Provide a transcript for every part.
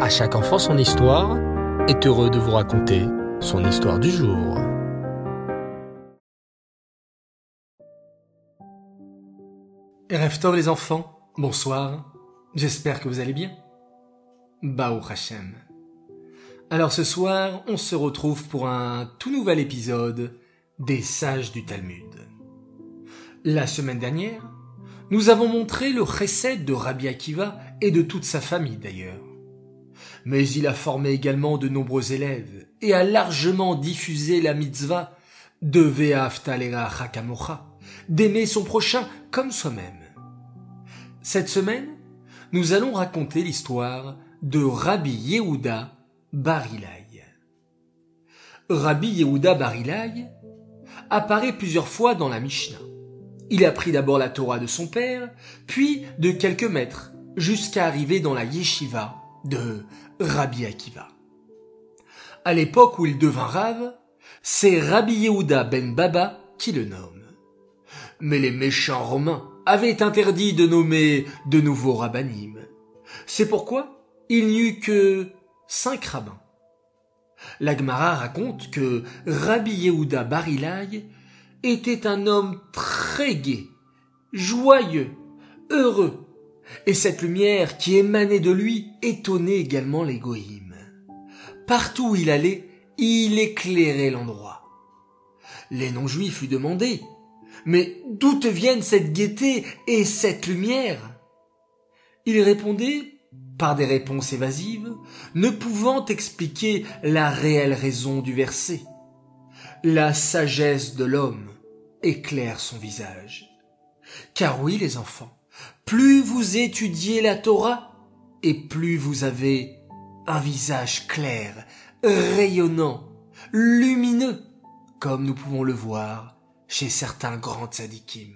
À chaque enfant son histoire est heureux de vous raconter son histoire du jour. Tov les enfants, bonsoir, j'espère que vous allez bien. Baou Hashem. Alors ce soir, on se retrouve pour un tout nouvel épisode des sages du Talmud. La semaine dernière, nous avons montré le chesed de Rabbi Akiva et de toute sa famille d'ailleurs. Mais il a formé également de nombreux élèves et a largement diffusé la mitzvah de Ve'aftalera Hakamocha, d'aimer son prochain comme soi-même. Cette semaine, nous allons raconter l'histoire de Rabbi Yehuda Barilai. Rabbi Yehuda Barilai apparaît plusieurs fois dans la Mishnah. Il apprit d'abord la Torah de son père, puis de quelques maîtres, jusqu'à arriver dans la yeshiva de Rabbi Akiva. À l'époque où il devint rave, c'est Rabbi Yehuda ben Baba qui le nomme. Mais les méchants romains avaient interdit de nommer de nouveaux rabbinim. C'est pourquoi il n'y eut que cinq rabbins. L'Agmara raconte que Rabbi Yehuda Barilai était un homme très gai, joyeux, heureux, et cette lumière qui émanait de lui étonnait également les Partout où il allait, il éclairait l'endroit. Les non-juifs lui demandaient Mais d'où te viennent cette gaieté et cette lumière? Il répondait par des réponses évasives, ne pouvant expliquer la réelle raison du verset. La sagesse de l'homme éclaire son visage. Car oui, les enfants, plus vous étudiez la Torah, et plus vous avez un visage clair, rayonnant, lumineux, comme nous pouvons le voir chez certains grands tzadikim.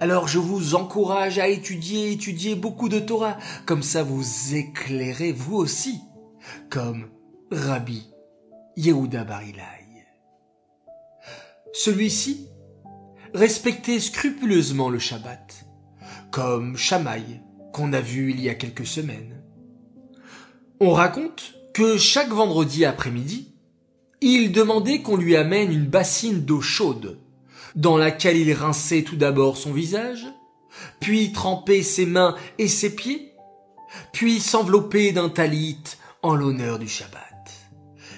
Alors je vous encourage à étudier, étudier beaucoup de Torah, comme ça vous éclairez vous aussi, comme Rabbi Yehuda Barilai. Celui-ci respectait scrupuleusement le Shabbat, comme Shamaï, qu'on a vu il y a quelques semaines. On raconte que chaque vendredi après-midi, il demandait qu'on lui amène une bassine d'eau chaude, dans laquelle il rinçait tout d'abord son visage, puis trempait ses mains et ses pieds, puis s'enveloppait d'un talit en l'honneur du Shabbat.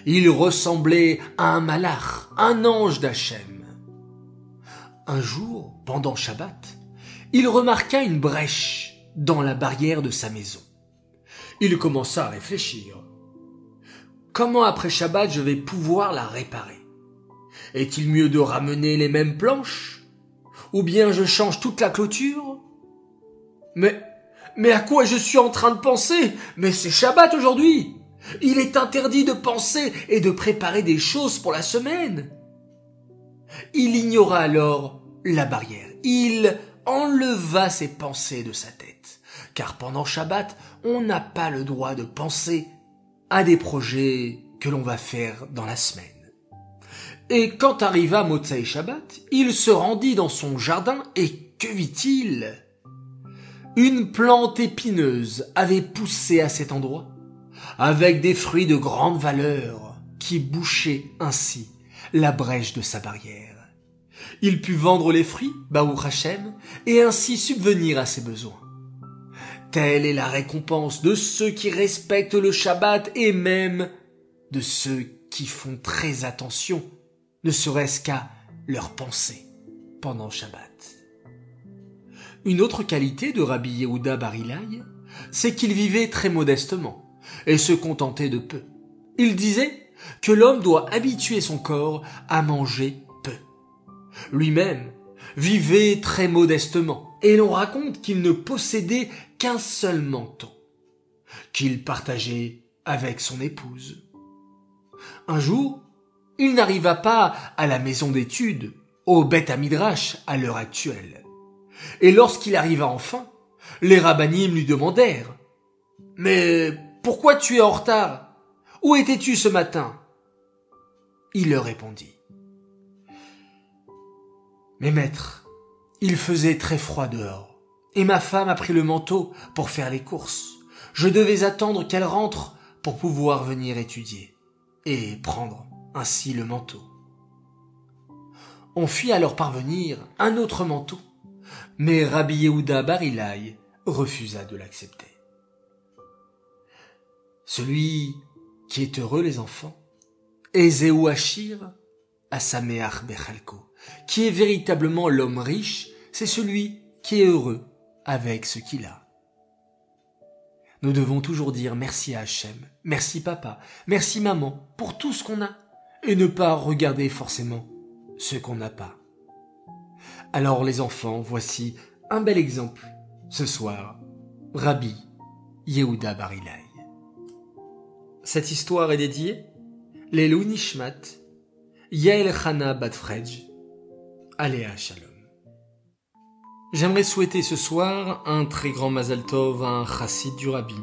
Il ressemblait à un malach, un ange d'Hachem. Un jour, pendant Shabbat, il remarqua une brèche dans la barrière de sa maison. Il commença à réfléchir. Comment après Shabbat je vais pouvoir la réparer? Est-il mieux de ramener les mêmes planches? Ou bien je change toute la clôture? Mais, mais à quoi je suis en train de penser? Mais c'est Shabbat aujourd'hui Il est interdit de penser et de préparer des choses pour la semaine. Il ignora alors la barrière. Il enleva ses pensées de sa tête. Car pendant Shabbat, on n'a pas le droit de penser à des projets que l'on va faire dans la semaine. Et quand arriva Motsai Shabbat, il se rendit dans son jardin et que vit-il? Une plante épineuse avait poussé à cet endroit, avec des fruits de grande valeur qui bouchaient ainsi la brèche de sa barrière. Il put vendre les fruits, Baou Hachem, et ainsi subvenir à ses besoins. Telle est la récompense de ceux qui respectent le Shabbat et même de ceux qui font très attention, ne serait-ce qu'à leurs pensées pendant Shabbat. Une autre qualité de Rabbi Yehuda Barilai, c'est qu'il vivait très modestement et se contentait de peu. Il disait que l'homme doit habituer son corps à manger lui-même vivait très modestement, et l'on raconte qu'il ne possédait qu'un seul menton, qu'il partageait avec son épouse. Un jour, il n'arriva pas à la maison d'études, au Beth Midrash à l'heure actuelle. Et lorsqu'il arriva enfin, les rabbinim lui demandèrent Mais pourquoi tu es en retard? Où étais-tu ce matin? Il leur répondit mes maîtres, il faisait très froid dehors, et ma femme a pris le manteau pour faire les courses. Je devais attendre qu'elle rentre pour pouvoir venir étudier et prendre ainsi le manteau. On fit alors parvenir un autre manteau, mais Rabbi Yehuda Barilai refusa de l'accepter. Celui qui est heureux, les enfants, est Zéou Asameach Bechalko, qui est véritablement l'homme riche, c'est celui qui est heureux avec ce qu'il a. Nous devons toujours dire merci à Hachem, merci papa, merci maman pour tout ce qu'on a, et ne pas regarder forcément ce qu'on n'a pas. Alors les enfants, voici un bel exemple. Ce soir, Rabbi Yehuda Barilai. Cette histoire est dédiée Lelou Nishmat, Yael Chana Batfrej, Aléa Shalom. J'aimerais souhaiter ce soir un très grand Mazal Tov à un chassid du Rabbi,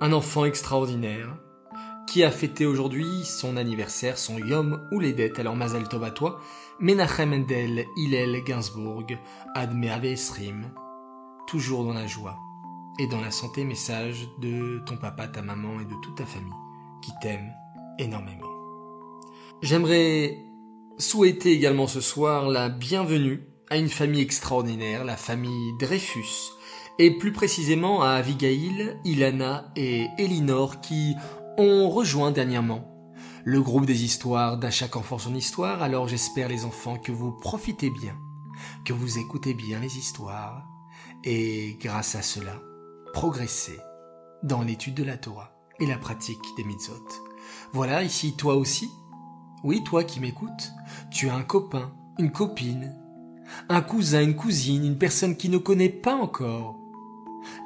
un enfant extraordinaire, qui a fêté aujourd'hui son anniversaire, son Yom ou les dettes. Alors Mazal Tov à toi, Menachem Mendel, Hillel Gainsbourg, Adme Esrim, toujours dans la joie et dans la santé, message de ton papa, ta maman et de toute ta famille qui t'aiment énormément. J'aimerais souhaiter également ce soir la bienvenue à une famille extraordinaire, la famille Dreyfus, et plus précisément à Abigail, Ilana et Elinor qui ont rejoint dernièrement le groupe des histoires d'À chaque enfant son histoire, alors j'espère les enfants que vous profitez bien, que vous écoutez bien les histoires, et grâce à cela, progressez dans l'étude de la Torah et la pratique des mitzvot. Voilà, ici toi aussi, oui toi qui m'écoutes, tu as un copain, une copine, un cousin, une cousine, une personne qui ne connaît pas encore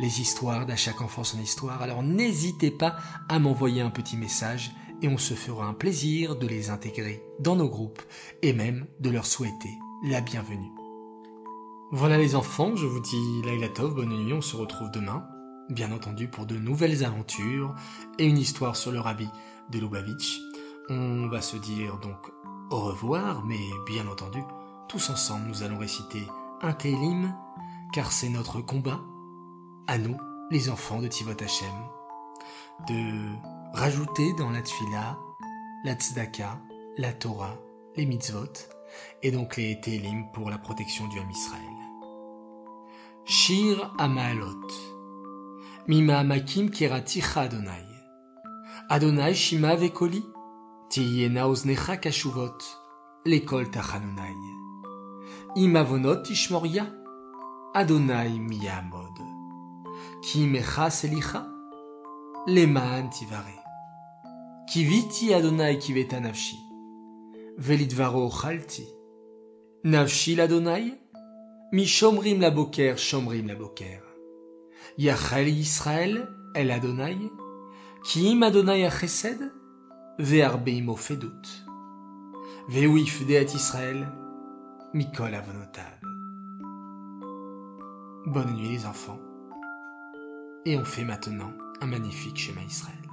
les histoires d'à chaque enfant son histoire, alors n'hésitez pas à m'envoyer un petit message et on se fera un plaisir de les intégrer dans nos groupes et même de leur souhaiter la bienvenue. Voilà les enfants, je vous dis Laila Tov, bonne nuit, on se retrouve demain, bien entendu pour de nouvelles aventures et une histoire sur le rabbi de Lubavitch. On va se dire donc au revoir, mais bien entendu, tous ensemble nous allons réciter un Télim, car c'est notre combat, à nous, les enfants de Tivot Hashem, de rajouter dans la tfila la tzedaka, la Torah, les mitzvot, et donc les Télim pour la protection du Ham Israël. Shir Amalot. Mima Makim Kiraticha Adonai. Adonai Shima Vekoli. Oznecha Kashuvot. L'école Tachanunai. Imavonot Ishmoria. Adonai Miyamod. Kimecha Selicha. Leman Tivare. Kiviti Adonai Kiveta Nafshi. Velidvaro Chalti. Nafshi l'Adonai. Mi shomrim la boker, shomrim la boker. Yachel Yisrael, el Adonai. Ki im Adonai achesed, ve'arbeim ofedut. Ve'u yifdeat Israël, mikol avonotav. Bonne nuit les enfants. Et on fait maintenant un magnifique schéma Israël.